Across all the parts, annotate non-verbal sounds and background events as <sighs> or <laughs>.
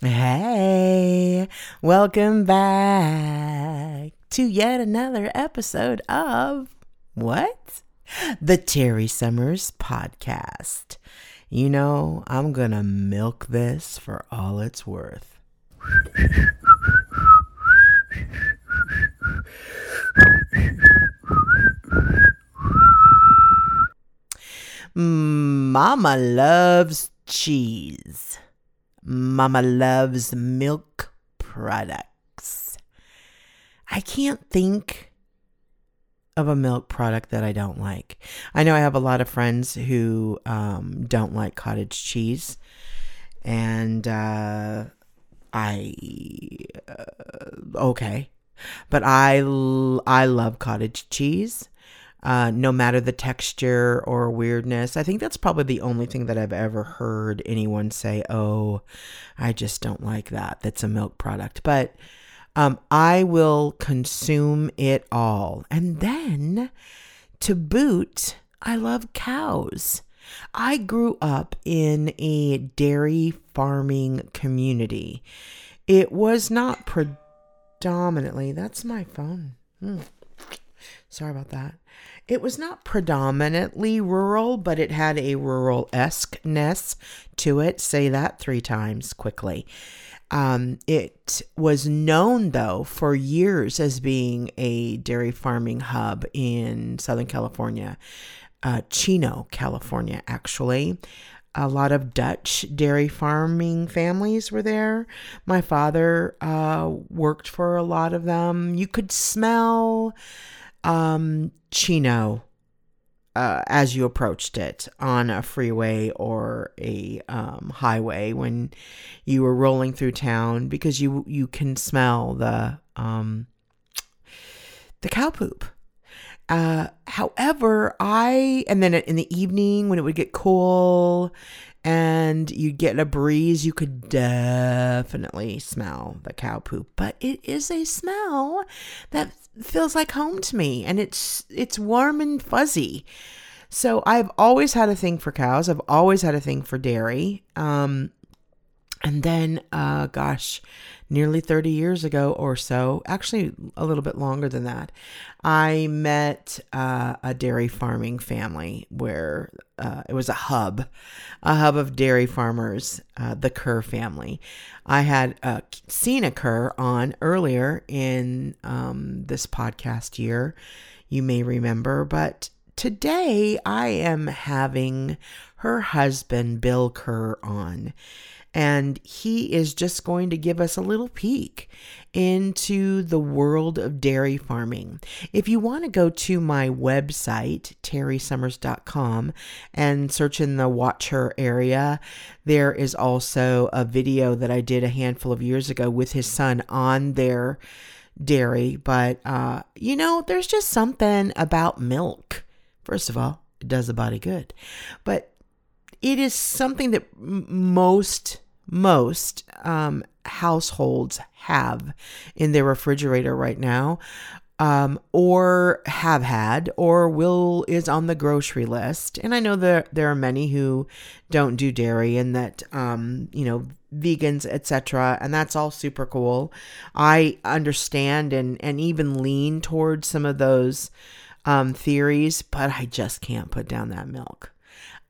Hey, welcome back to yet another episode of what? The Terry Summers Podcast. You know, I'm gonna milk this for all it's worth. Mama loves cheese. Mama loves milk products. I can't think of a milk product that I don't like. I know I have a lot of friends who um, don't like cottage cheese, and uh, I uh, okay, but I I love cottage cheese uh, no matter the texture or weirdness. I think that's probably the only thing that I've ever heard anyone say, oh, I just don't like that. That's a milk product. But um, I will consume it all. And then to boot, I love cows. I grew up in a dairy farming community. It was not predominantly, that's my phone. Hmm. Sorry about that. It was not predominantly rural, but it had a rural esqueness to it. Say that three times quickly. Um, it was known, though, for years as being a dairy farming hub in Southern California, uh, Chino, California, actually. A lot of Dutch dairy farming families were there. My father uh, worked for a lot of them. You could smell um, Chino uh, as you approached it on a freeway or a um, highway when you were rolling through town because you you can smell the um, the cow poop. Uh, however, I and then in the evening when it would get cool and you get a breeze, you could definitely smell the cow poop. But it is a smell that feels like home to me and it's it's warm and fuzzy. So I've always had a thing for cows. I've always had a thing for dairy. Um, and then, uh, gosh, nearly 30 years ago or so, actually a little bit longer than that, I met uh, a dairy farming family where uh, it was a hub, a hub of dairy farmers, uh, the Kerr family. I had uh, seen a Kerr on earlier in um, this podcast year, you may remember, but today I am having her husband, Bill Kerr, on and he is just going to give us a little peek into the world of dairy farming. If you want to go to my website, terrysummers.com, and search in the Watch Her area, there is also a video that I did a handful of years ago with his son on their dairy. But, uh, you know, there's just something about milk. First of all, it does the body good. But it is something that most most um, households have in their refrigerator right now um, or have had or will is on the grocery list. And i know that there are many who don't do dairy and that um, you know vegans etc and that's all super cool. I understand and and even lean towards some of those um, theories but i just can't put down that milk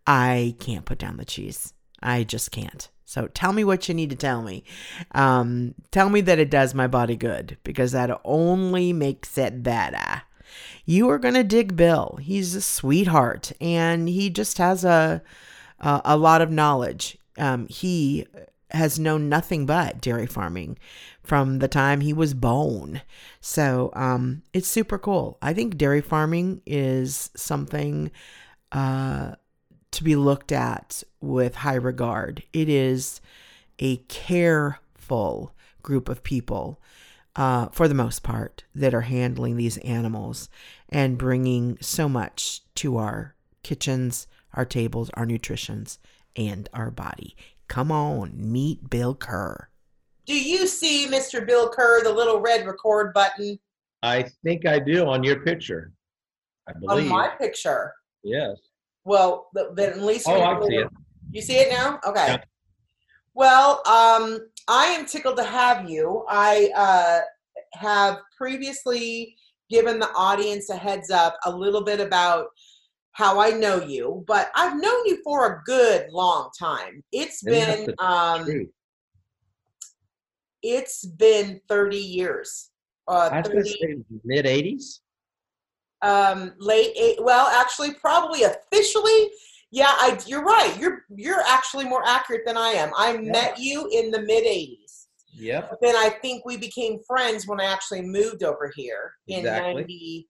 I can't put down the cheese. I just can't. So tell me what you need to tell me. Um, tell me that it does my body good because that only makes it better. You are gonna dig Bill. He's a sweetheart and he just has a a, a lot of knowledge. Um, he has known nothing but dairy farming from the time he was born. So um, it's super cool. I think dairy farming is something uh, to be looked at with high regard. It is a careful group of people, uh, for the most part, that are handling these animals and bringing so much to our kitchens, our tables, our nutritions, and our body. Come on, meet Bill Kerr. Do you see Mr. Bill Kerr, the little red record button? I think I do on your picture. I believe. On my picture. Yes. Well, then at least. Oh, I see it. You see it now? Okay. Yeah. Well, um, I am tickled to have you. I uh, have previously given the audience a heads up a little bit about how I know you, but I've known you for a good long time. It's And been um, it's been 30 years. Uh, I was going to 30 say mid 80s. Um late eight well actually probably officially yeah i you're right you're you're actually more accurate than i am i met you in the mid 80s Yep. but then i think we became friends when i actually moved over here in Exactly.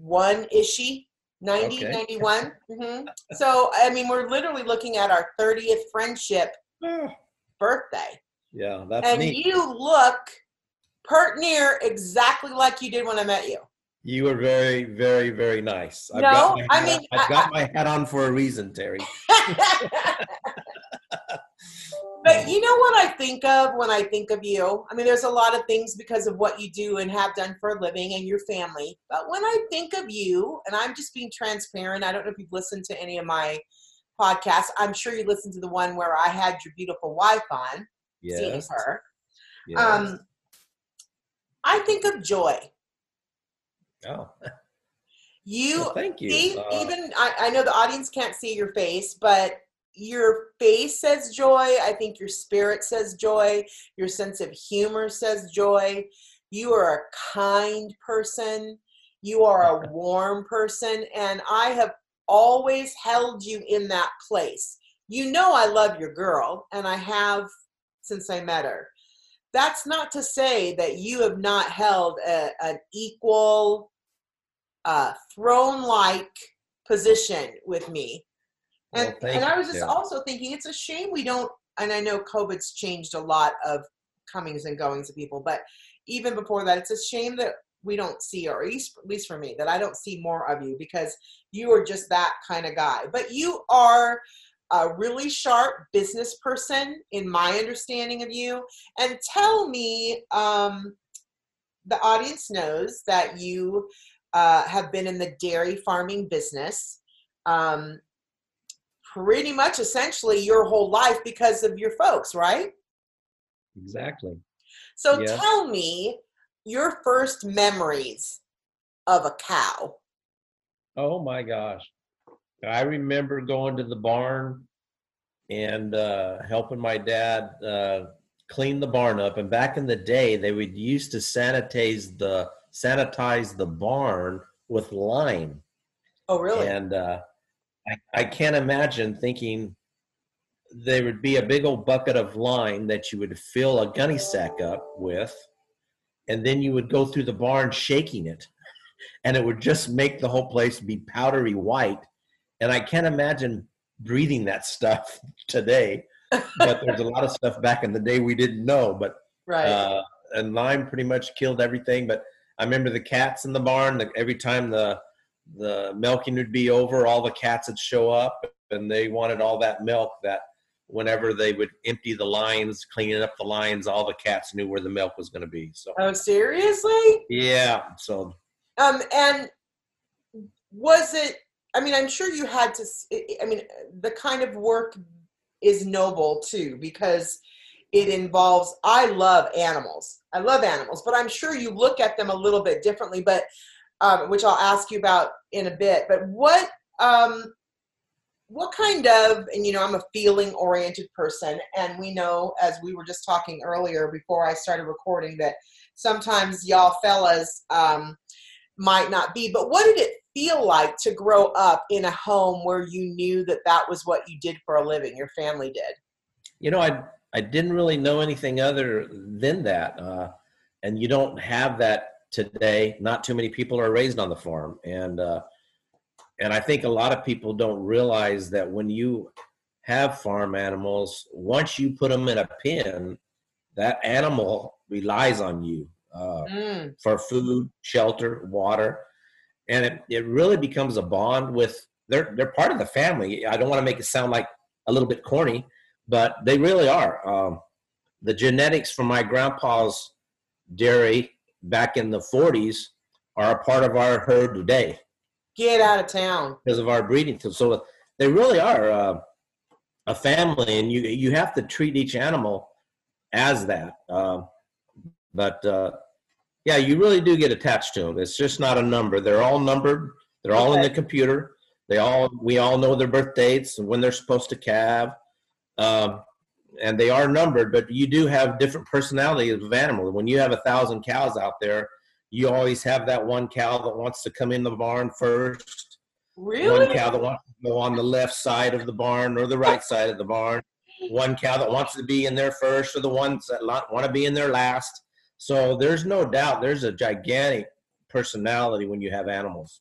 91 ishy 90 Okay. 91 <laughs> hmm so i mean we're literally looking at our 30th friendship <sighs> birthday Yeah, that's and neat. you look pert near exactly like you did when i met you You were very, very, very nice. I've No, got I mean, I've I- got my hat on for a reason, Terry. <laughs> but you know what I think of when I think of you? I mean, there's a lot of things because of what you do and have done for a living and your family. But when I think of you, and I'm just being transparent, I don't know if you've listened to any of my podcasts. I'm sure you listened to the one where I had your beautiful wife on, seeing her. yes. Um, I think of joy. Oh, You well, thank you. See, Uh, even I, I know the audience can't see your face, but your face says joy. I think your spirit says joy. Your sense of humor says joy. You are a kind person. You are a <laughs> warm person. And I have always held you in that place. You know, I love your girl, and I have since I met her. That's not to say that you have not held a, an equal uh, throne like position with me. And, Well, and I was just Sarah. also thinking it's a shame we don't, and I know COVID's changed a lot of comings and goings of people, but even before that, it's a shame that we don't see, or at least, at least for me, that I don't see more of you because you are just that kind of guy. But you are a really sharp business person, in my understanding of you. And tell me, um, the audience knows that you uh, have been in the dairy farming business um, pretty much essentially your whole life because of your folks, right? exactly. So tell me your first memories of a cow. Oh my gosh. I remember going to the barn and uh, helping my dad uh, clean the barn up. And back in the day, they would used to sanitize the sanitize the barn with lime. Oh, really? And uh, I, I can't imagine thinking there would be a big old bucket of lime that you would fill a gunny sack up with, and then you would go through the barn shaking it, and it would just make the whole place be powdery white. And I can't imagine breathing that stuff <laughs> today, but there's a lot of stuff back in the day we didn't know. But right. uh, and lime pretty much killed everything. But I remember the cats in the barn. The, every time the the milking would be over, all the cats would show up, and they wanted all that milk. That whenever they would empty the lines, cleaning up the lines, all the cats knew where the milk was going to be. So oh, seriously? yeah, so Um, and was it? I mean, I'm sure you had to. I mean, the kind of work is noble too because it involves. I love animals. I love animals, but I'm sure you look at them a little bit differently. But um, which I'll ask you about in a bit. But what um, what kind of and you know i'm a feeling oriented person and we know as we were just talking earlier before i started recording that sometimes y'all fellas um, might not be but what did it feel like to grow up in a home where you knew that that was what you did for a living your family did you know, I I didn't really know anything other than that, uh, and you don't have that today. Not too many people are raised on the farm, and uh, and I think a lot of people don't realize that when you have farm animals, once you put them in a pen, that animal relies on you uh, mm, for food, shelter, water, and it, it really becomes a bond with. They're they're part of the family. I don't want to make it sound like a little bit corny, but they really are. Um, the genetics from my grandpa's dairy back in the 40s are a part of our herd today get out of town because of our breeding. So- they really are. Uh, a family, and you you have to treat each animal as that. Uh, but uh, yeah, you really do get attached to them. It's just not a number. They're all numbered. They're all in the computer. They all we all know their birth dates and when they're supposed to calve. Um, and they are numbered, but you do have different personalities of animals. When you have a thousand cows out there, you always have that one cow that wants to come in the barn first. Really? One cow that wants to go on the left side of the barn or the right side of the barn. One cow that wants to be in there first, or the ones that want to be in there last. So there's no doubt there's a gigantic personality when you have animals.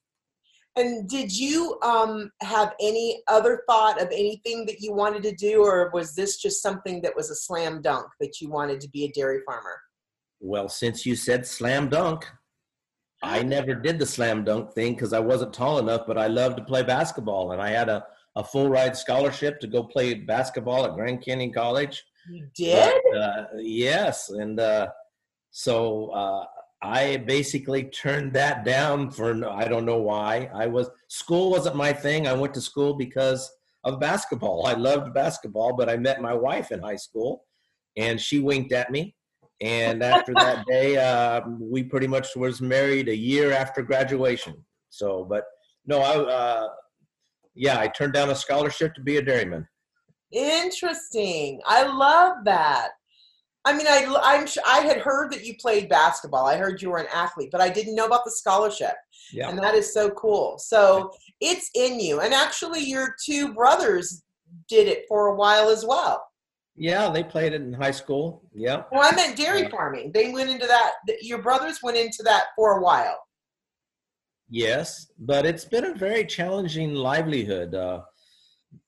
And did you um, have any other thought of anything that you wanted to do, or was this just something that was a slam dunk that you wanted to be a dairy farmer? Well, since you said slam dunk, I <gasps> never did the slam dunk thing because I wasn't tall enough, but I loved to play basketball. And I had a, a full ride scholarship to go play basketball at Grand Canyon College. You did? But, uh, yes. And uh, so uh, I basically turned that down for I don't know why. I was school wasn't my thing. I went to school because of basketball. I loved basketball, but I met my wife in high school, and she winked at me. And after that <laughs> day, uh, we pretty much was married a year after graduation. So, but no, I uh, yeah, I turned down a scholarship to be a dairyman. Interesting. I love that. I mean, I I'm I had heard that you played basketball. I heard you were an athlete, but I didn't know about the scholarship. Yeah. And that is so cool. So it's in you. And actually, your two brothers did it for a while as well. Yeah, they played it in high school. Yeah. Well, I meant dairy farming. They went into that. Your brothers went into that for a while. Yes, but it's been a very challenging livelihood. Uh,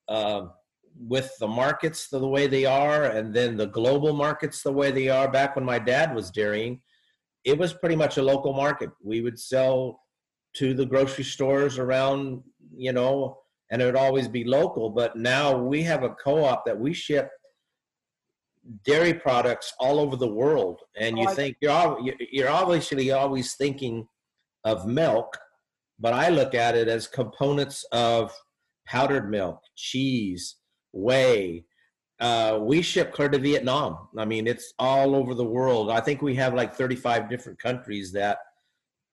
uh, with the markets the way they are and then the global markets the way they are. Back when my dad was dairying it was pretty much a local market. We would sell to the grocery stores around you know and it would always be local. But now we have a co-op that we ship dairy products all over the world. And oh, you think you're you're obviously always thinking of milk but i look at it as components of powdered milk cheese whey. Uh, we ship clear to Vietnam. I mean, it's all over the world. I think we have like 35 different countries that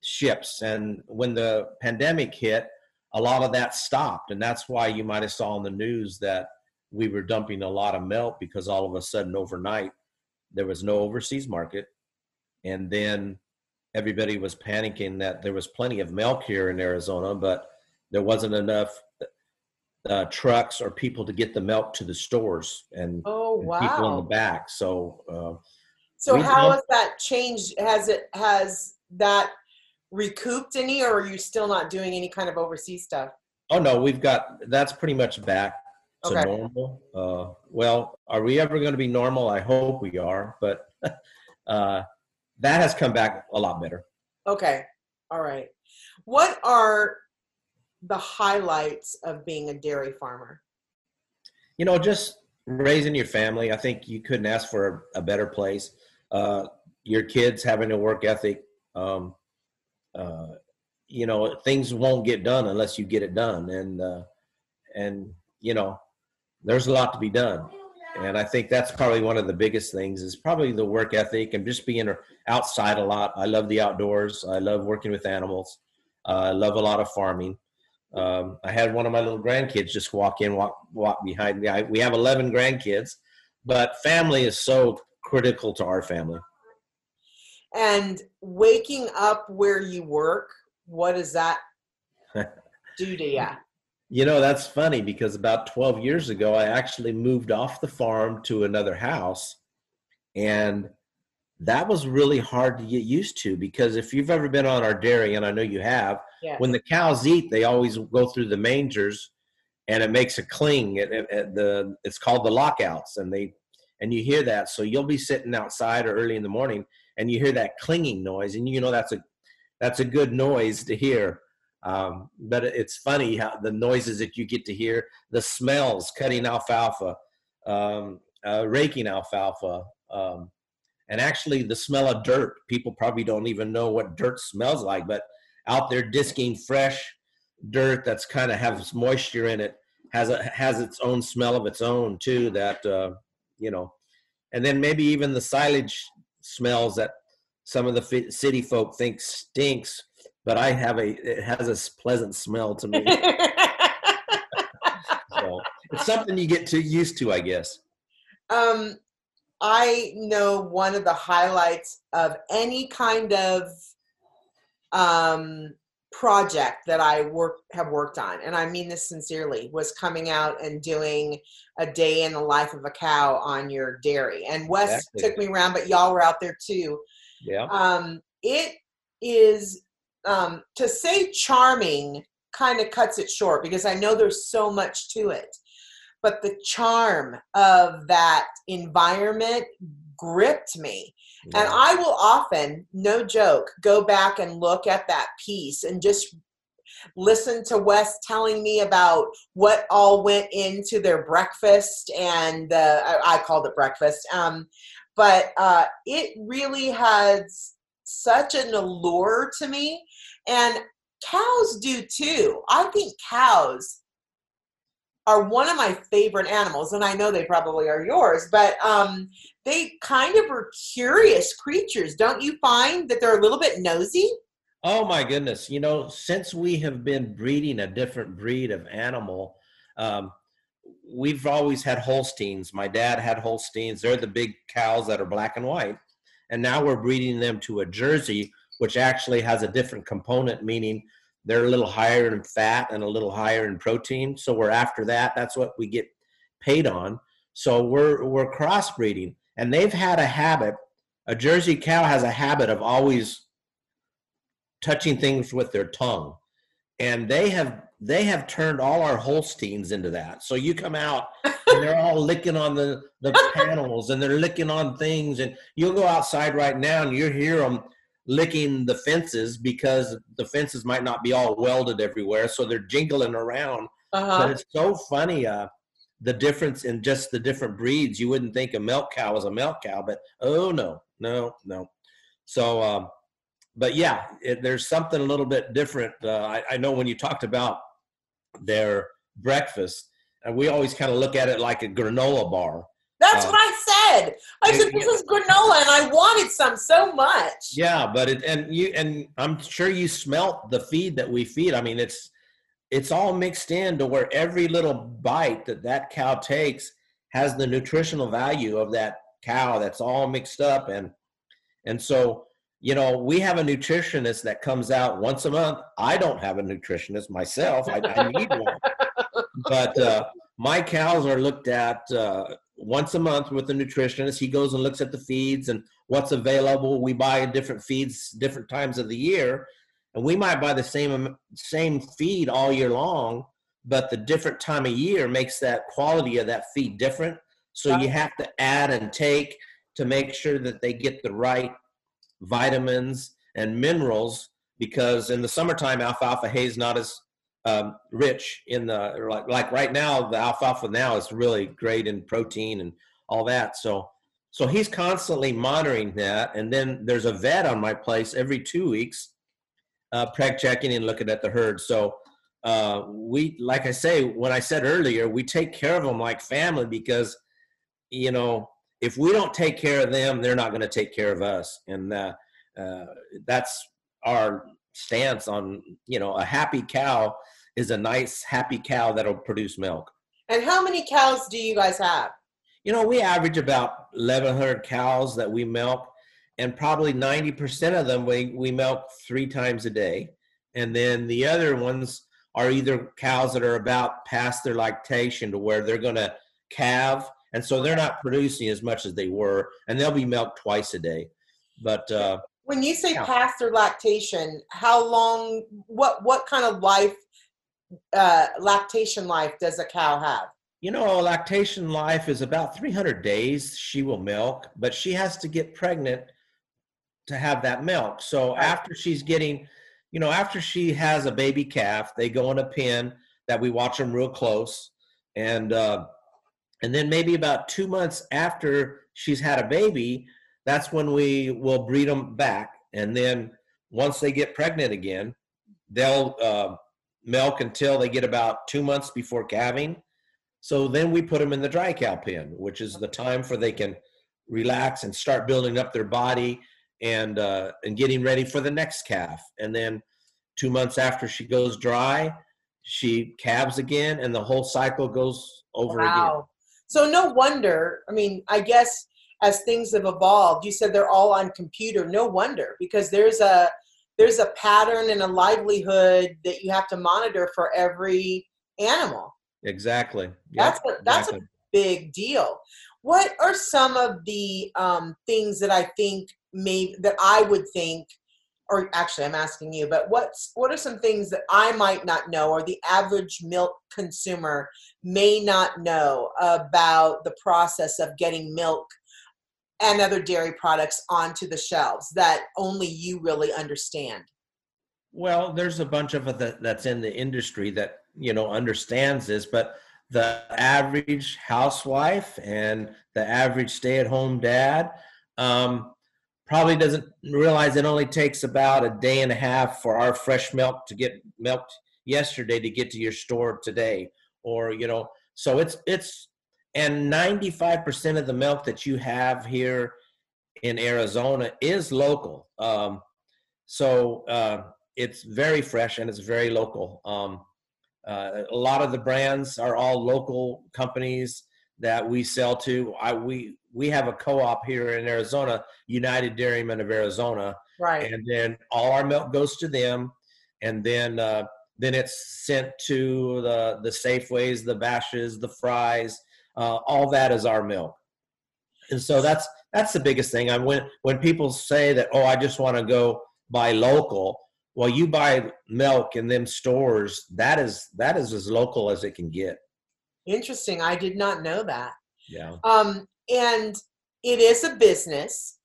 ships. And when the pandemic hit, a lot of that stopped. And that's why you might have saw in the news that we were dumping a lot of milk because all of a sudden overnight there was no overseas market. And then everybody was panicking that there was plenty of milk here in Arizona, but there wasn't enough uh, trucks or people to get the milk to the stores and, oh, wow. and people in the back. So, uh, so how has that changed? Has it has that recouped any, or are you still not doing any kind of overseas stuff? Oh no, we've got that's pretty much back to okay. normal. Uh, well, are we ever going to be normal? I hope we are, but <laughs> uh, that has come back a lot better. Okay, all right. What are the highlights of being a dairy farmer? You know, just raising your family. I think you couldn't ask for a, a better place. Uh, your kids having a work ethic. Um, uh, you know, things won't get done unless you get it done, and uh, and you know, there's a lot to be done. And I think that's probably one of the biggest things is probably the work ethic and just being outside a lot. I love the outdoors. I love working with animals. Uh, I love a lot of farming. Um, I had one of my little grandkids just walk in, walk walk behind me. I, we have eleven grandkids, but family is so critical to our family. And waking up where you work, what does that <laughs> do to you? You know, that's funny because about 12 years ago, I actually moved off the farm to another house. And that was really hard to get used to because if you've ever been on our dairy, and I know you have, yes. when the cows eat, they always go through the mangers, and it makes a cling. It, the it's called the lockouts, and they and you hear that. So you'll be sitting outside or early in the morning, and you hear that clinging noise, and you know that's a that's a good noise to hear. Um, but it's funny how the noises that you get to hear, the smells, cutting alfalfa, um, uh, raking alfalfa. Um, and actually the smell of dirt people probably don't even know what dirt smells like but out there disking fresh dirt that's kind of has moisture in it has a has its own smell of its own too. That uh, you know, and then maybe even the silage smells that some of the fi- city folk think stinks, but I have a it has a pleasant smell to me. <laughs> so it's something you get too used to, I guess. um, I know one of the highlights of any kind of um, project that I work have worked on, and I mean this sincerely, was coming out and doing a day in the life of a cow on your dairy. And Wes Exactly. took me around, but y'all were out there too. Yeah. um, it is um, to say charming kind of cuts it short because I know there's so much to it. But the charm of that environment gripped me. And. I will often, no joke, go back and look at that piece and just listen to Wes telling me about what all went into their breakfast and uh, I, I called it breakfast. Um, but uh, it really has such an allure to me, and cows do too. I think cows are one of my favorite animals, and I know they probably are yours, but um, they kind of are curious creatures. Don't you find that they're a little bit nosy? Oh my goodness! You know, since we have been breeding a different breed of animal, um, we've always had Holsteins. My dad had Holsteins. They're the big cows that are black and white, and now we're breeding them to a Jersey, which actually has a different component, meaning they're a little higher in fat and a little higher in protein. So we're after that. That's what we get paid on. So we're we're crossbreeding, and they've had a habit. A Jersey cow has a habit of always touching things with their tongue and they have they have turned all our holsteins into that so you come out and they're all <laughs> licking on the the panels and they're licking on things and you'll go outside right now and you hear them licking the fences because the fences might not be all welded everywhere. So they're jingling around. But Uh-huh. it's so funny uh the difference in just the different breeds. You wouldn't think a milk cow is a milk cow but oh no no no. So um but yeah it, there's something a little bit different uh, I, I know when you talked about their breakfast and we always kind of look at it like a granola bar That's uh, what I said. I said this is granola, and I wanted some so much. Yeah, but it and you and I'm sure you smelt the feed that we feed. I mean, it's it's all mixed in to where every little bite that that cow takes has the nutritional value of that cow. That's all mixed up and and so you know we have a nutritionist that comes out once a month. I don't have a nutritionist myself. I, I need one, <laughs> but uh, my cows are looked at uh, once a month with a nutritionist. He goes and looks at the feeds and what's available. We buy different feeds different times of the year, and we might buy the same same feed all year long, but the different time of year makes that quality of that feed different. So you have to add and take to make sure that they get the right vitamins and minerals because in the summertime alfalfa hay is not as um, rich in the like like right now the alfalfa now is really great in protein and all that. So so he's constantly monitoring that. And then there's a vet on my place every two weeks uh, preg checking and looking at the herd. So uh, we like i say what i said earlier we take care of them like family because you know if we don't take care of them they're not going to take care of us. And uh, uh, that's our stance on you know a happy cow is a nice happy cow that'll produce milk And how many cows do you guys have? you know we average about 1100 cows that we milk and probably 90% of them we, we milk three times a day and then the other ones are either cows that are about past their lactation to where they're going to calve and so they're not producing as much as they were and they'll be milked twice a day but uh, When you say Yeah. past their lactation, how long? What what kind of life, uh, lactation life, does a cow have? You know, lactation life is about 300 days she will milk, but she has to get pregnant to have that milk. So Right. after she's getting, you know, after she has a baby calf, they go in a pen that we watch them real close. And, uh, and then maybe about two months after she's had a baby, that's when we will breed them back. And then once they get pregnant again, they'll uh, milk until they get about two months before calving So then we put them in the dry cow pen, which is the time for they can relax and start building up their body and uh, and getting ready for the next calf. And then two months after she goes dry, she calves again, and the whole cycle goes over wow. again. So no wonder. I mean, I guess as things have evolved, you said they're all on computer. No wonder because there's a there's a pattern and a livelihood that you have to monitor for every animal. Exactly. Yep, that's a, that's exactly. a big deal. What are some of the um, things that I think may that I would think or actually I'm asking you, but what's what are some things that I might not know or the average milk consumer may not know about the process of getting milk and other dairy products onto the shelves that only you really understand? Well, there's a bunch of it that's in the industry that you know understands this, but the average housewife and the average stay-at-home dad um, probably doesn't realize it only takes about a day and a half for our fresh milk to get milked yesterday to get to your store today or you know so it's it's and 95% of the milk that you have here in arizona is local um, so uh, it's very fresh and it's very local um, uh, a lot of the brands are all local companies that we sell to. I we we have a co-op here in Arizona, United Dairymen of Arizona, right? And then all our milk goes to them, and then uh, then it's sent to the the Safeways, the Bashas', the Fry's. Uh, all that is our milk, and so that's that's the biggest thing. I when when people say that, oh, I just want to go buy local. Well, you buy milk in them stores. That is that is as local as it can get. Interesting. I did not know that. Yeah. Um, and it is a business.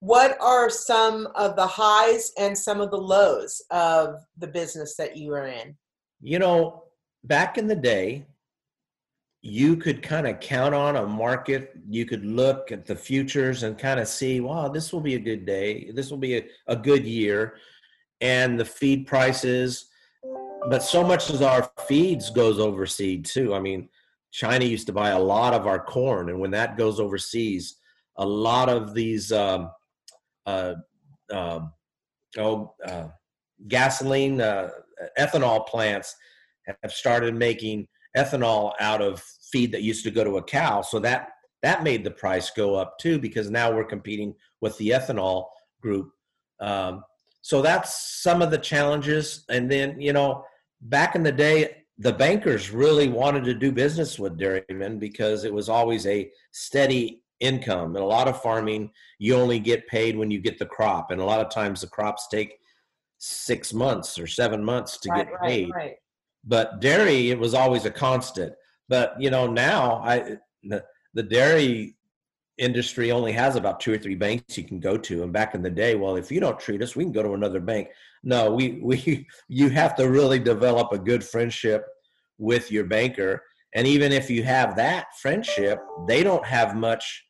What are some of the highs and some of the lows of the business that you are in? You know, back in the day, you could kind of count on a market. You could look at the futures and kind of see, wow, this will be a good day. This will be a, a good year. And the feed prices, but so much as our feeds goes overseas too. I mean, China used to buy a lot of our corn, and when that goes overseas, a lot of these um, uh, uh, oh, uh, gasoline, uh, ethanol plants have started making ethanol out of feed that used to go to a cow. So that that made the price go up too, because now we're competing with the ethanol group. Um, so that's some of the challenges. And then you know, back in the day, the bankers really wanted to do business with dairymen because it was always a steady income. And a lot of farming, you only get paid when you get the crop. And a lot of times the crops take six months or seven months to right, get paid. Right, right. But dairy, it was always a constant. But you know, now I the, the dairy industry only has about two or three banks you can go to. And back in the day, well, if you don't treat us, we can go to another bank. No, we <laughs> we you have to really develop a good friendship with your banker. And even if you have that friendship, they don't have much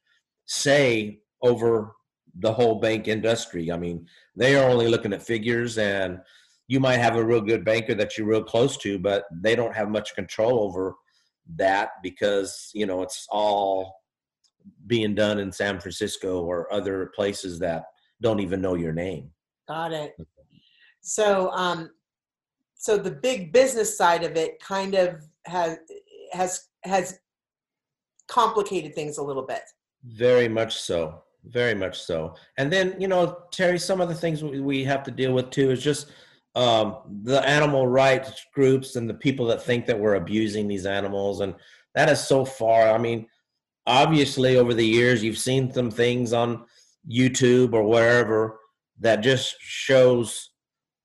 say over the whole bank industry. I mean, they are only looking at figures and you might have a real good banker that you're real close to, but they don't have much control over that because, you know, it's all being done in San Francisco or other places that don't even know your name. Got it. So, um, so the big business side of it kind of has has has complicated things a little bit. Very much so. Very much so. And then you know, Terry, some of the things we have to deal with too is just um, the animal rights groups and the people that think that we're abusing these animals, and that is so far. I mean, obviously over the years you've seen some things on YouTube or wherever that just shows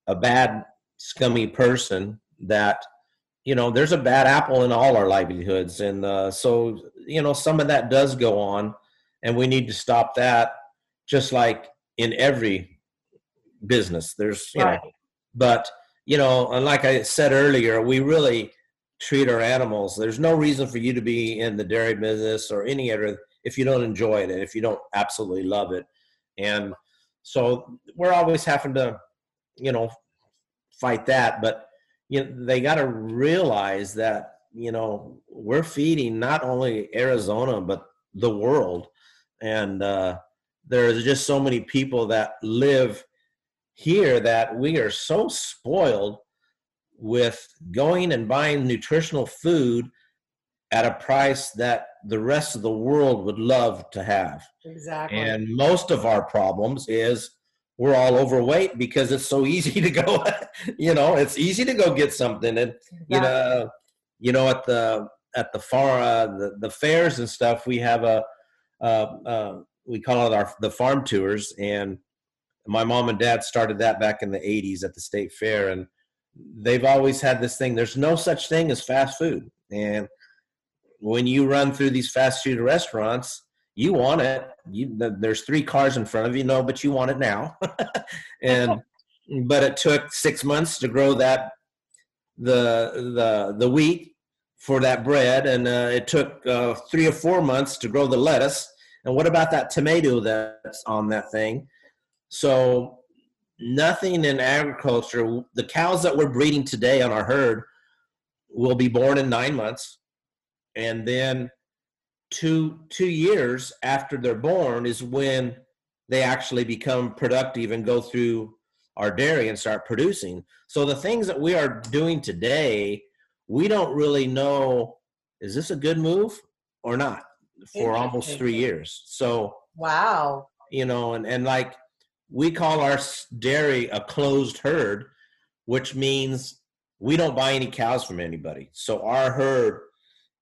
a bad scummy person that you know there's a bad apple in all our livelihoods and uh, so you know some of that does go on and we need to stop that just like in every business there's you right. know but you know and like i said earlier we really treat our animals. There's no reason for you to be in the dairy business or any other if you don't enjoy it and if you don't absolutely love it. And so we're always having to, you know, fight that. But you know, they got to realize that you know we're feeding not only Arizona but the world, and uh, there's just so many people that live here that we are so spoiled with going and buying nutritional food at a price that the rest of the world would love to have. Exactly. And most of our problems is we're all overweight because it's so <laughs> easy to go, you know, it's easy to go get something. And, exactly. you know, you know, at the, at the far, uh, the, the fairs and stuff, we have a, uh, uh, we call it our, the farm tours. And my mom and dad started that back in the 80s at the state fair. And they've always had this thing. There's no such thing as fast food. And when you run through these fast food restaurants, you want it. You, there's three cars in front of you, no, but you want it now. <laughs> and but it took six months to grow that the the the wheat for that bread, and uh, it took uh, three or four months to grow the lettuce. And what about that tomato that's on that thing? So nothing in agriculture. The cows that we're breeding today on our herd will be born in nine months and then two two years after they're born is when they actually become productive and go through our dairy and start producing. So the things that we are doing today we don't really know is this a good move or not for almost three years? So wow. you know and, and like we call our dairy a closed herd which means we don't buy any cows from anybody so our herd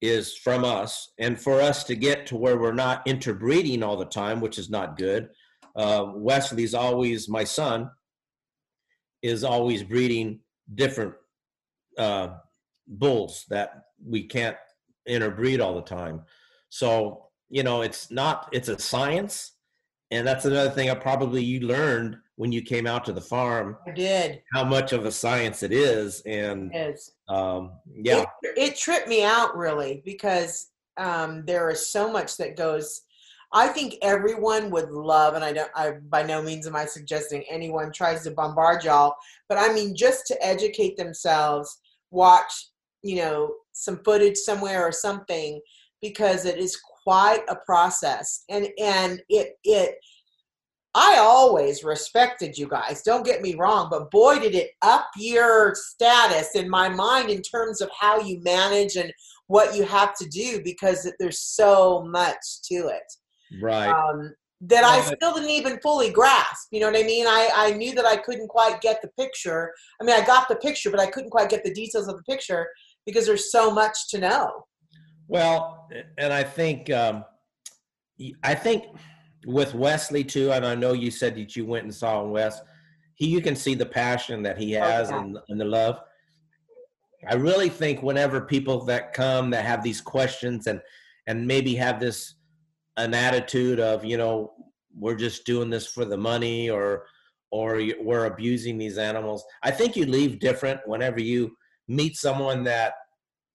is from us. And for us to get to where we're not interbreeding all the time, which is not good, uh, Wesley's always, my son, is always breeding different uh, bulls that we can't interbreed all the time. So, you know, it's not, it's a science. And that's another thing I probably you learned when you came out to the farm. I did. How much of a science it is, and it is. Um, yeah, it, it, tripped me out really because um, there is so much that goes. I think everyone would love, and I don't. I by no means am I suggesting anyone tries to bombard y'all, but I mean just to educate themselves, watch you know some footage somewhere or something because it is quite a process and and it it I always respected you guys, don't get me wrong, but boy, did it up your status in my mind in terms of how you manage and what you have to do because there's so much to it. Right. Um, that I still didn't even fully grasp. You know what I mean? I, I knew that I couldn't quite get the picture. I mean, I got the picture, but I couldn't quite get the details of the picture because there's so much to know. Well, and I think, um, I think with Wesley too, and I know you said that you went and saw him Wes. He, you can see the passion that he has okay. and, and the love. I really think whenever people that come that have these questions and and maybe have this an attitude of you know we're just doing this for the money or or we're abusing these animals. I think you leave different whenever you meet someone that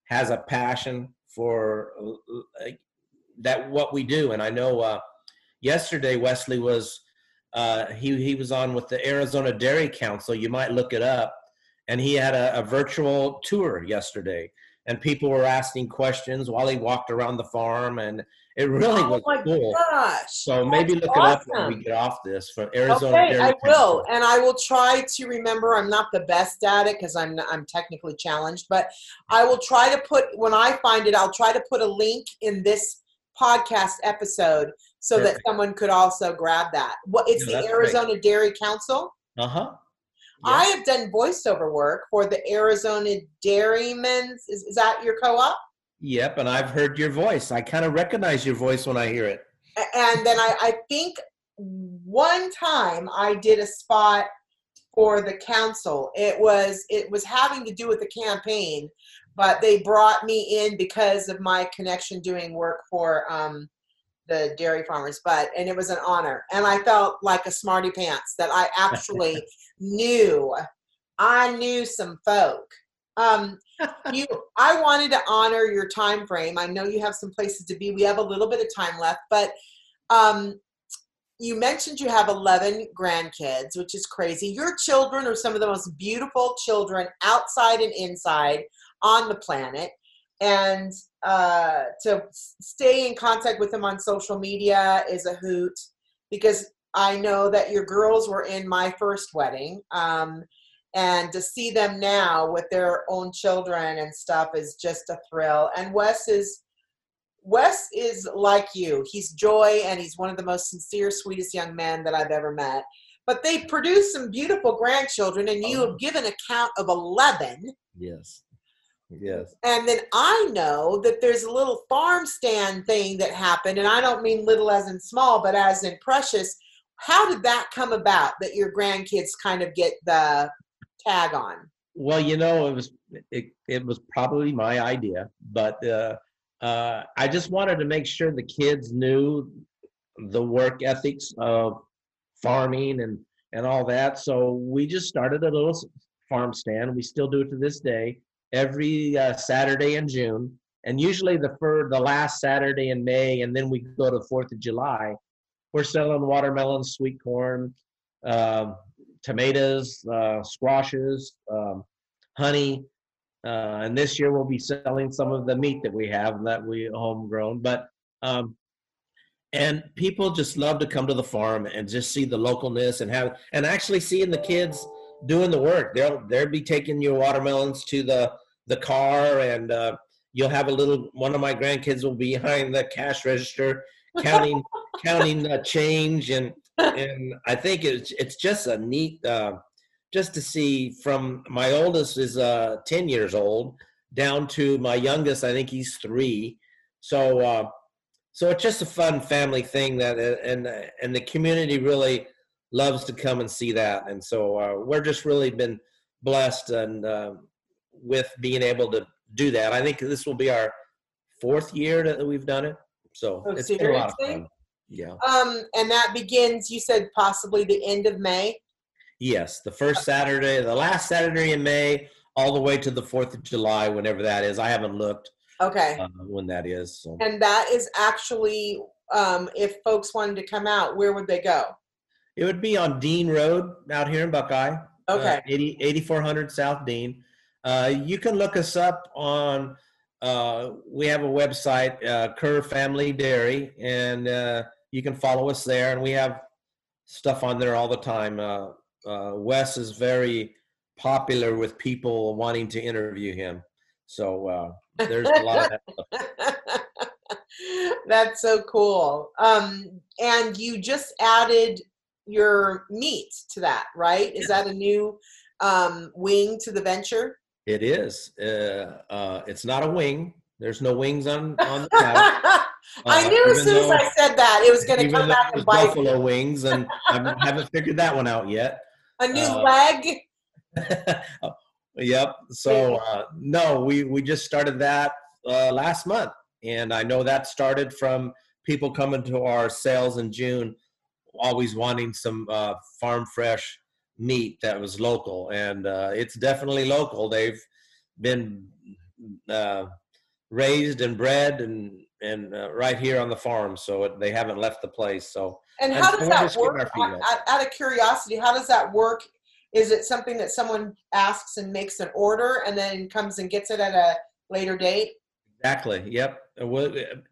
has a passion for uh, that what we do. And I know uh, yesterday Wesley was uh, he he was on with the Arizona Dairy Council. You might look it up, and he had a, a virtual tour yesterday, and people were asking questions while he walked around the farm, and it really oh was my cool. Gosh, so maybe look awesome. it up when we get off this from Arizona okay, Dairy I Council. will, and I will try to remember. I'm not the best at it because I'm I'm technically challenged, but I will try to put when I find it. I'll try to put a link in this podcast episode so Perfect. that someone could also grab that. Well, it's yeah, the Arizona great. Dairy Council. Uh huh. I have done voiceover work for the Arizona Dairymen's. Is, is that your co-op? Yep, and I've heard your voice. I kind of recognize your voice when I hear it. And then I, I think one time I did a spot for the council. It was it was having to do with the campaign, but they brought me in because of my connection doing work for um, the dairy farmers but and it was an honor and i felt like a smarty pants that i actually <laughs> knew i knew some folk um <laughs> you i wanted to honor your time frame i know you have some places to be. We have a little bit of time left but um you mentioned you have 11 grandkids which is crazy. Your children are some of the most beautiful children outside and inside on the planet. And uh, to stay in contact with them on social media is a hoot because I know that your girls were in my first wedding. Um, and to see them now with their own children and stuff is just a thrill. And Wes is Wes is like you. He's joy and he's one of the most sincere, sweetest young men that I've ever met. But they produce some beautiful grandchildren, and you have oh. given a count of 11. Yes. Yes. And then I know that there's a little farm stand thing that happened, and I don't mean little as in small, but as in precious. How did that come about that your grandkids kind of get the tag on? Well, you know, it was it, it was probably my idea, but uh, uh, I just wanted to make sure the kids knew the work ethics of farming and and all that. So we just started a little farm stand. We still do it to this day every uh, Saturday in June, and usually the for the last Saturday in May, and then we go to Fourth of July. We're selling watermelons, sweet corn, uh, tomatoes, uh, squashes, um, honey, uh, and this year we'll be selling some of the meat that we have that we homegrown. But um, and people just love to come to the farm and just see the localness and have and actually seeing the kids doing the work. They'll they'll be taking your watermelons to the the car and uh, you'll have a little one of my grandkids will be behind the cash register counting <laughs> counting the change and and I think it's it's just a neat uh, just to see from my oldest is uh, 10 years old down to my youngest I think he's 3 so uh, so it's just a fun family thing that uh, and and the community really loves to come and see that and so uh, we're just really been blessed and uh, with being able to do that. I think this will be our fourth year that we've done it. So Oh, it's been a lot of fun. Yeah. Um, and that begins, you said possibly the end of May. Yes, the first Saturday, the last Saturday in May, all the way to the Fourth of July, whenever that is. I haven't looked Okay. uh, when that is. So And that is actually, um, if folks wanted to come out, where would they go? it would be on Dean Road out here in Buckeye. uh, Okay. 80, 8400 South Dean. Uh, you can look us up on. Uh, we have a website, uh, Kerr Family Dairy, and uh, you can follow us there. And we have stuff on there all the time. Uh, uh, Wes is very popular with people wanting to interview him, so uh, there's a lot of that stuff. <laughs> That's so cool. Um, and you just added your meat to that, right? Is that a new um, wing to the venture? It is. Uh, uh, it's not a wing. There's no wings on on the <laughs> couch. I Uh, knew as soon as I said that it was going to come back and bite buffalo wings, and I haven't figured that one out yet. A new uh, leg. <laughs> yep. So uh, no, we we just started that uh, last month, and I know that started from people coming to our sales in June, always wanting some uh, farm fresh meat that was local, and uh, it's definitely local. They've been uh, raised and bred and and uh, right here on the farm, so it, they haven't left the place. So And how does that work? Out, of curiosity, how does that work? Is it something that someone asks and makes an order and then comes and gets it at a later date? Exactly. Yep. It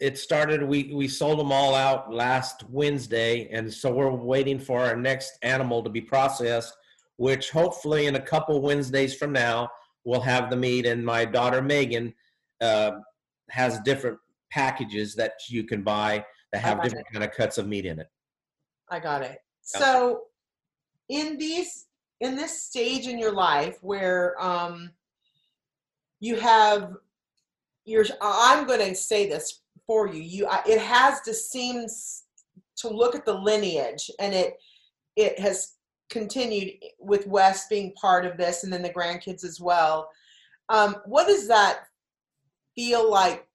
It started. We we sold them all out last Wednesday, and so we're waiting for our next animal to be processed, which hopefully in a couple Wednesdays from now we'll have the meat. And my daughter Megan uh, has different packages that you can buy that have different kind of cuts of meat in it. I got it. Yeah. So, in these in this stage in your life where um, you have your, I'm going to say this for you. You, it has to seem to look at the lineage, and it it has continued with Wes being part of this, and then the grandkids as well. Um, what does that feel like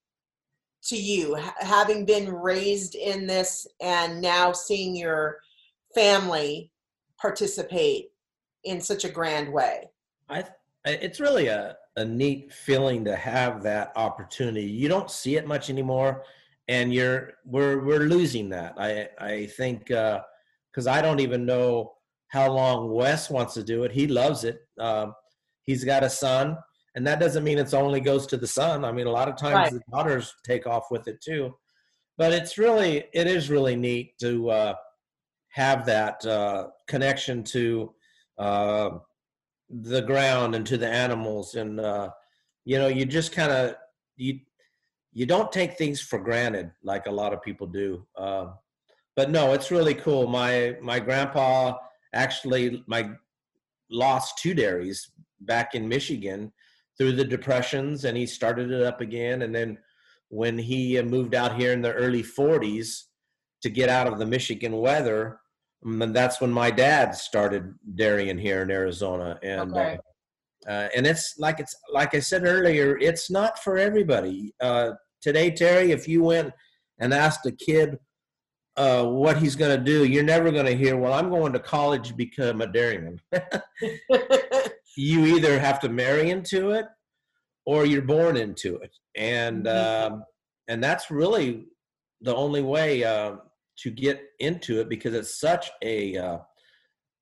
to you, having been raised in this and now seeing your family participate in such a grand way? I it's really a, a neat feeling to have that opportunity. You don't see it much anymore, and you're we're we're losing that. I I think because I don't even know how long Wes wants to do it. He loves it. Um, he's got a son, and that doesn't mean it's only goes to the son. I mean, a lot of times Right. the daughters take off with it too. But it's really, it is really neat to uh, have that uh, connection to uh, the ground and to the animals, and uh, you know, you just kind of you you don't take things for granted like a lot of people do. Uh, but no, it's really cool. My my grandpa actually my lost two dairies back in Michigan through the depressions, and he started it up again. And then when he moved out here in the early 40s to get out of the Michigan weather, um, and that's when my dad started dairying here in Arizona. And Okay. uh, uh, and it's like it's like I said earlier, it's not for everybody. Uh, today, Terry, if you went and asked a kid uh, what he's going to do, you're never going to hear, "Well, I'm going to college to become a dairyman." <laughs> <laughs> you either have to marry into it or you're born into it and Mhm. um, and that's really the only way uh, to get into it because it's such a uh,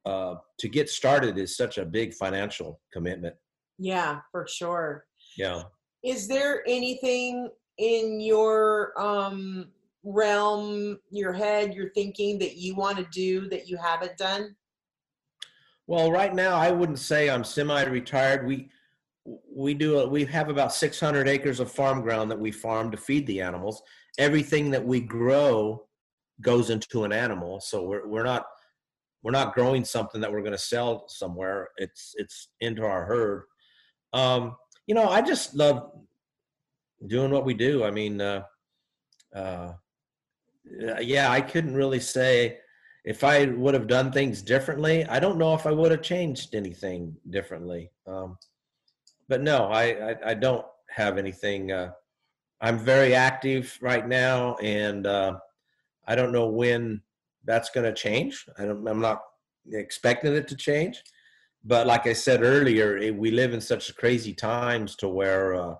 uh, to get started is such a big financial commitment yeah, for sure. yeah Is there anything in your um realm, your head, your thinking that you want to do that you haven't done? Well right now i wouldn't say i'm semi-retired. We we do a, we have about 600 acres of farm ground that we farm to feed the animals. Everything that we grow goes into an animal so we're, we're not we're not growing something that we're going to sell somewhere. It's it's into our herd. Um you know i just love doing what we do. I mean uh uh yeah i couldn't really say if i would have done things differently i don't know if i would have changed anything differently um but no i i, I don't have anything uh i'm very active right now and uh i don't know when that's going to change I don't, i'm not expecting it to change but like i said earlier it, we live in such crazy times to where uh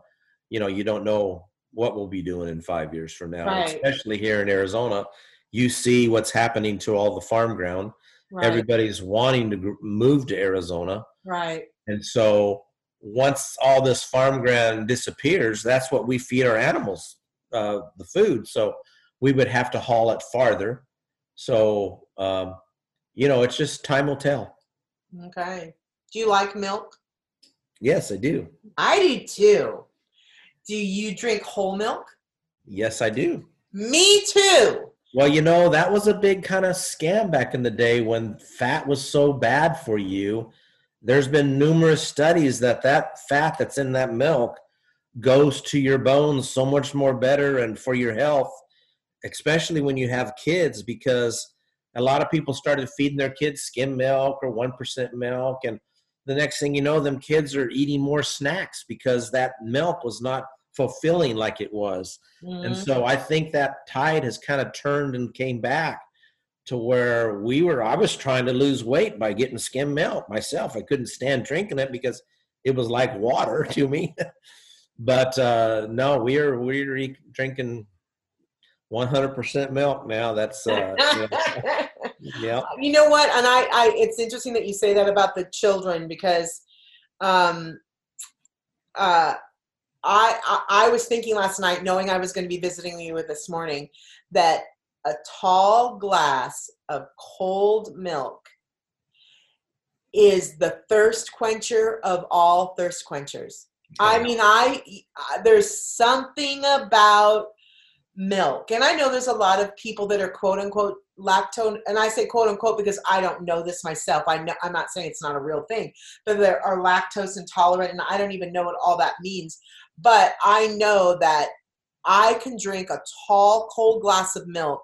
you know you don't know what we'll be doing in five years from now Right. especially here in arizona you see what's happening to all the farm ground Right. everybody's wanting to move to arizona right. and so once all this farm ground disappears, that's what we feed our animals, uh, the food. So we would have to haul it farther. So, um, you know, it's just time will tell. Okay. Do you like milk? Yes, I do. I do too. Do you drink whole milk? Yes, I do. Me too. Well, you know, that was a big kind of scam back in the day when fat was so bad for you. There's been numerous studies that that fat that's in that milk goes to your bones so much more better and for your health, especially when you have kids, because a lot of people started feeding their kids skim milk or 1% milk. And the next thing you know, them kids are eating more snacks because that milk was not fulfilling like it was. And Mhm. so I think that tide has kind of turned and came back to where we were. I was trying to lose weight by getting skim milk myself. I couldn't stand drinking it because it was like water to me. <laughs> but uh, no, we're we're e- drinking 100% milk now. That's uh, you know, <laughs> yeah, you know what and I, I it's interesting that you say that about the children because um uh I, I i was thinking last night knowing i was going to be visiting you with this morning that a tall glass of cold milk is the thirst quencher of all thirst quenchers. I mean i I- there's something about milk. And i know there's a lot of people that are quote unquote lactose and i say quote unquote because i don't know this myself. I know i'm not saying it's not a real thing but there are lactose intolerant and i don't even know what all that means. But i know that i can drink a tall cold glass of milk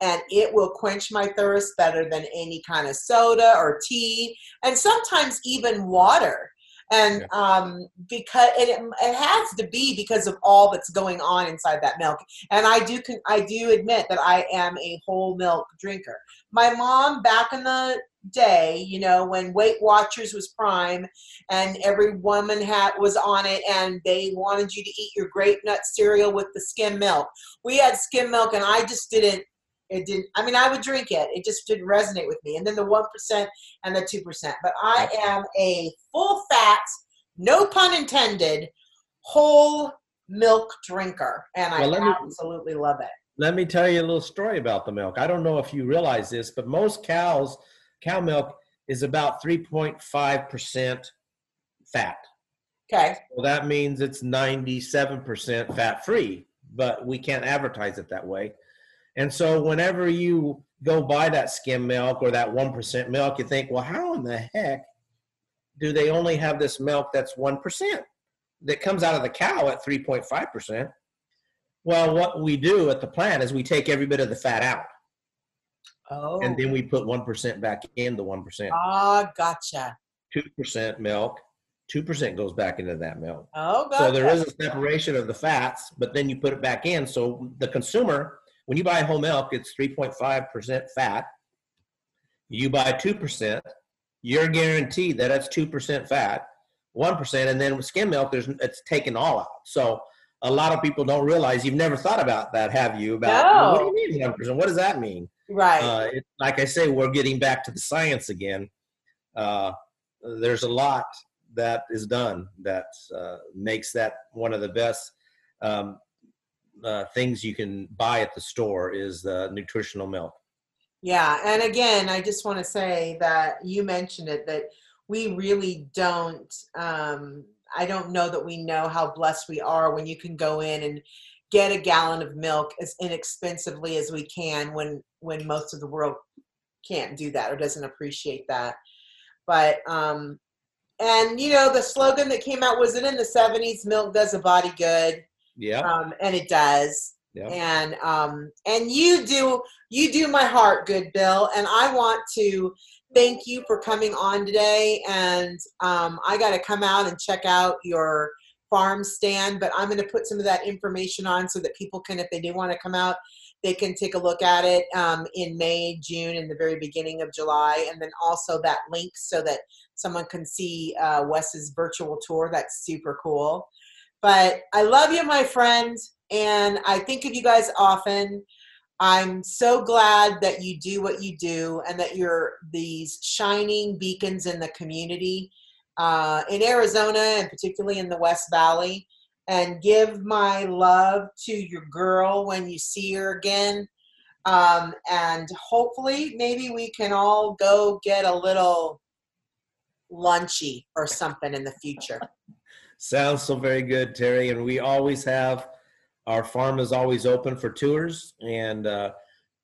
and it will quench my thirst better than any kind of soda or tea and sometimes even water and um because and it, it has to be because of all that's going on inside that milk and I do con- I do admit that I am a whole milk drinker. My mom back in the day, you know, when Weight Watchers was prime and every woman had was on it and they wanted you to eat your grape nut cereal with the skim milk. We had skim milk and I just didn't it didn't I mean I would drink it. It just didn't resonate with me. And then the 1% and the 2%. But I am a full fat no pun intended, whole milk drinker, and I Well, me- absolutely love it. Let me tell you a little story about the milk. I don't know if you realize this, but most cows, cow milk is about 3.5% fat. Okay. Well, that means it's 97% fat free, but we can't advertise it that way. And so, whenever you go buy that skim milk or that 1% milk, you think, well, how in the heck do they only have this milk that's 1% that comes out of the cow at 3.5%? Well, what we do at the plant is we take every bit of the fat out Oh. and then we put 1% back in the 1%. Ah, gotcha. 2% milk, 2% goes back into that milk. Oh, gotcha. So there is a separation of the fats, but then you put it back in. So the consumer, when you buy whole milk, it's 3.5% fat. You buy 2%, you're guaranteed that that's 2% fat, 1%, and then with skim milk, there's it's taken all out. So a lot of people don't realize you've never thought about that, have you? About No. what do you mean 1%? What does that mean? right. uh, it, like I say, we're getting back to the science again. Uh, there's a lot that is done that uh, makes that one of the best um, uh, things you can buy at the store is the nutritional milk. Yeah, and again, I just want to say that you mentioned it that we really don't. Um, I don't know that we know how blessed we are when you can go in and get a gallon of milk as inexpensively as we can when when most of the world can't do that or doesn't appreciate that. But um, and you know the slogan that came out was it in the '70s? Milk does a body good, Yeah, um, and it does. Yeah. and um and you do you do my heart good bill and i want to thank you for coming on today. And um i got to come out and check out your farm stand but i'm going to put some of that information on so that people can if they do want to come out they can take a look at it um, in may june and the very beginning of july. And then also that link so that someone can see uh, wes's virtual tour. That's super cool but i love you my friend and I think of you guys often. I'm so glad that you do what you do and that you're these shining beacons in the community uh, in Arizona and particularly in the West Valley. And give my love to your girl when you see her again. Um, and hopefully, maybe we can all go get a little lunchy or something in the future. Sounds so very good, Terry. And we always have our farm is always open for tours. And uh,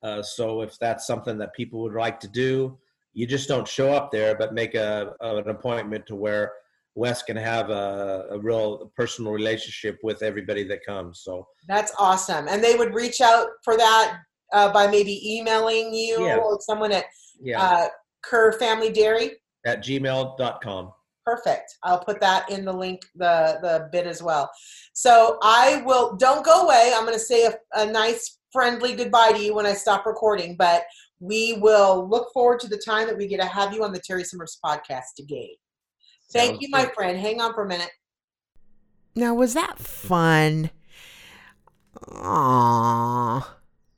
uh, so if that's something that people would like to do, you just don't show up there, but make a, an appointment to where Wes can have a, a real personal relationship with everybody that comes. So That's awesome. And they would reach out for that uh, by maybe emailing you Yeah. or someone at yeah, uh, Kerr Family Dairy. at gmail.com. Perfect. I'll put that in the link, the the bit as well. So I will. Don't go away. I'm going to say a, a nice, friendly goodbye to you when I stop recording. But we will look forward to the time that we get to have you on the Terry Summers podcast again. Thank Sounds you, my good. friend. Hang on for a minute. Now, was that fun? Aww.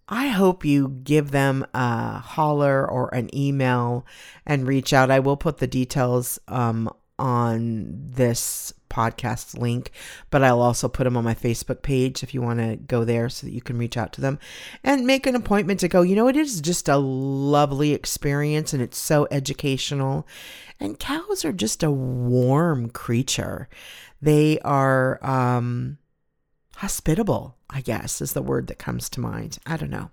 I hope you give them a holler or an email and reach out. I will put the details um, on this podcast link, but I'll also put them on my Facebook page if you want to go there so that you can reach out to them and make an appointment to go. You know, it is just a lovely experience and it's so educational. And cows are just a warm creature. They are um, hospitable, I guess, is the word that comes to mind. I don't know.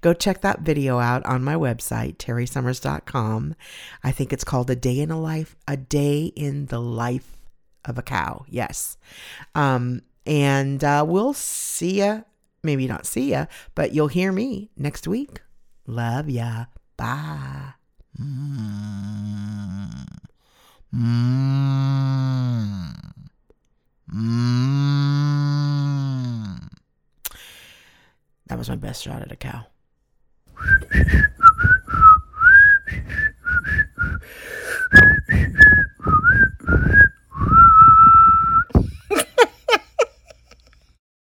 Go check that video out on my website, terrysummers.com. I think it's called A Day in a Life, A Day in the Life of a Cow. Yes. Um, and uh, we'll see ya. Maybe not see ya, but you'll hear me next week. Love ya. Bye. Mm. Mm. Mm. That was my best shot at a cow. <laughs>